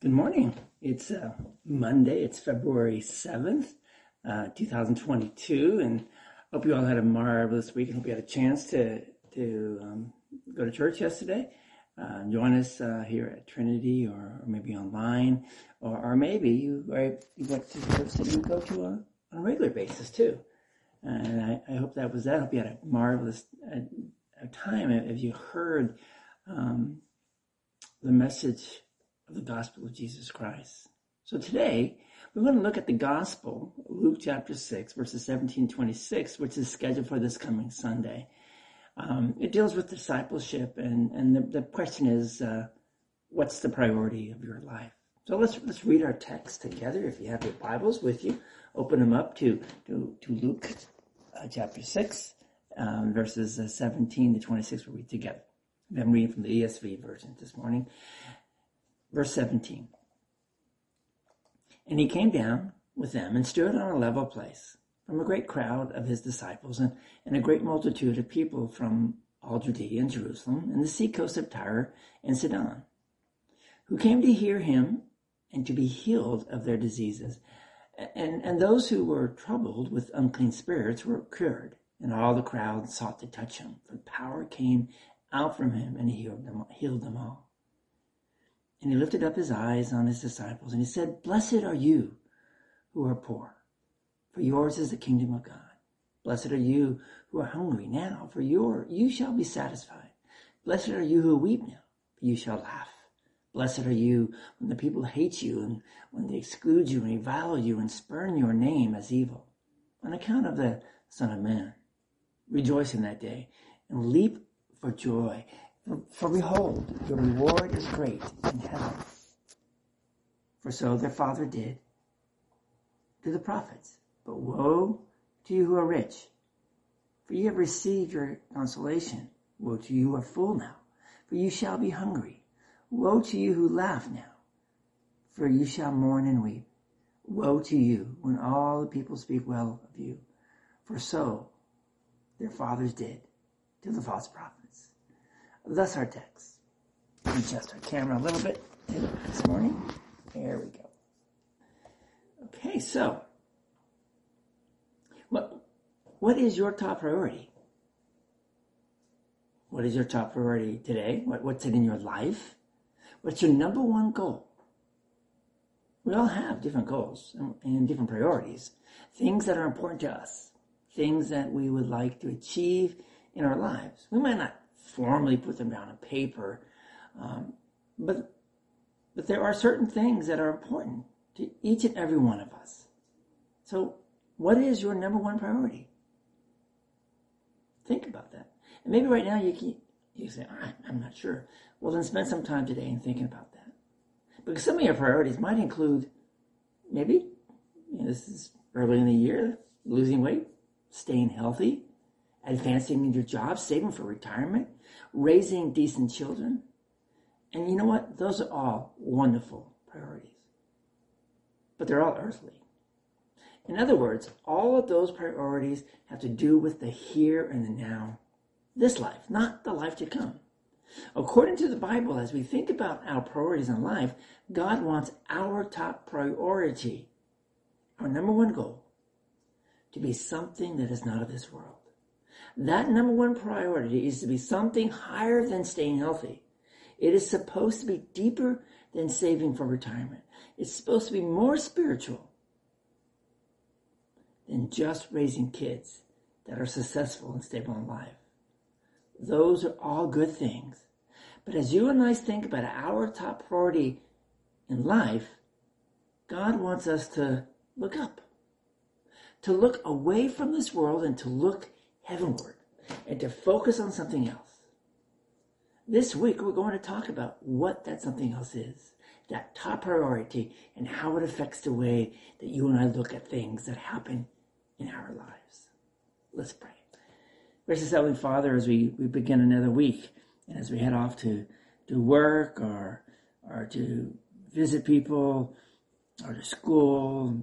Good morning. It's uh, Monday. It's February 7th, uh, 2022. And hope you all had a marvelous week hope you had a chance to, to um, go to church yesterday. Uh, join us uh, here at Trinity or, or maybe online, or, or maybe you, you went to church that you go to on a regular basis too. And I, I, hope that was that. I hope you had a marvelous uh, time if you heard um, the message of the gospel of Jesus Christ. So today, we want to look at the gospel, Luke chapter 6, verses 17 26, which is scheduled for this coming Sunday. Um, it deals with discipleship, and, and the, the question is, uh, what's the priority of your life? So let's let's read our text together. If you have your Bibles with you, open them up to to, to Luke uh, chapter six, um, verses uh, seventeen to twenty six. We'll read together. I'm reading from the ESV version this morning. Verse 17. And he came down with them and stood on a level place from a great crowd of his disciples and, and a great multitude of people from all Judea and Jerusalem and the seacoast of Tyre and Sidon, who came to hear him and to be healed of their diseases. And, and those who were troubled with unclean spirits were cured, and all the crowd sought to touch him, for power came out from him and he healed them, healed them all. And he lifted up his eyes on his disciples and he said, Blessed are you who are poor, for yours is the kingdom of God. Blessed are you who are hungry now, for your, you shall be satisfied. Blessed are you who weep now, for you shall laugh. Blessed are you when the people hate you and when they exclude you and revile you and spurn your name as evil on account of the Son of Man. Rejoice in that day and leap for joy for behold, your reward is great in heaven. For so their father did to the prophets. But woe to you who are rich, for you have received your consolation. Woe to you who are full now, for you shall be hungry. Woe to you who laugh now, for you shall mourn and weep. Woe to you when all the people speak well of you, for so their fathers did to the false prophets. Thus our text. Adjust our camera a little bit this morning. There we go. Okay, so what what is your top priority? What is your top priority today? What, what's it in your life? What's your number one goal? We all have different goals and, and different priorities. Things that are important to us. Things that we would like to achieve in our lives. We might not formally put them down on paper. Um, but, but there are certain things that are important to each and every one of us. So, what is your number one priority? Think about that. And maybe right now you keep, you say, I'm not sure. Well, then spend some time today in thinking about that. Because some of your priorities might include maybe, you know, this is early in the year, losing weight, staying healthy, advancing in your job, saving for retirement, raising decent children. And you know what? Those are all wonderful priorities. But they're all earthly. In other words, all of those priorities have to do with the here and the now. This life, not the life to come. According to the Bible, as we think about our priorities in life, God wants our top priority, our number one goal, to be something that is not of this world. That number one priority is to be something higher than staying healthy. It is supposed to be deeper than saving for retirement. It's supposed to be more spiritual than just raising kids that are successful and stable in life. Those are all good things. But as you and I think about our top priority in life, God wants us to look up, to look away from this world and to look heavenward and to focus on something else. This week, we're going to talk about what that something else is, that top priority, and how it affects the way that you and I look at things that happen in our lives. Let's pray. Gracious Heavenly Father, as we, we begin another week, and as we head off to, to work or, or to visit people or to school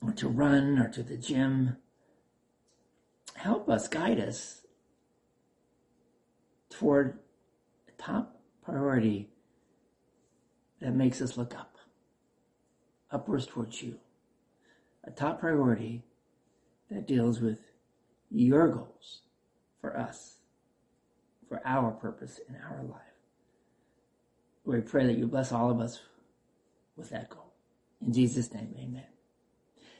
or to run or to the gym, help us, guide us toward a top priority that makes us look up, upwards towards you. A top priority that deals with your goals for us, for our purpose in our life. We pray that you bless all of us with that goal. In Jesus' name, amen.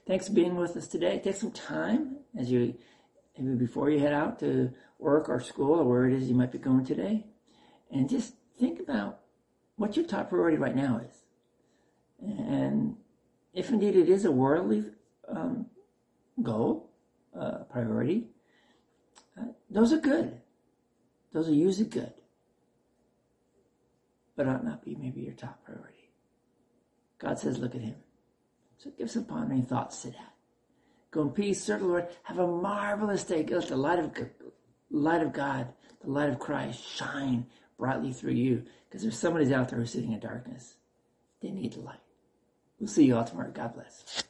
Thanks for being with us today. Take some time as you, maybe before you head out to work or school or where it is you might be going today, and just think about what your top priority right now is. And if indeed it is a worldly um, goal, uh, priority, uh, those are good. Those are usually good. But ought not be maybe your top priority. God says, look at him. So give some pondering thoughts to that. Go in peace, serve the Lord. Have a marvelous day. Let the light of, light of God, the light of Christ shine brightly through you. Because there's somebody's out there who's sitting in darkness. They need the light. We'll see you all tomorrow. God bless.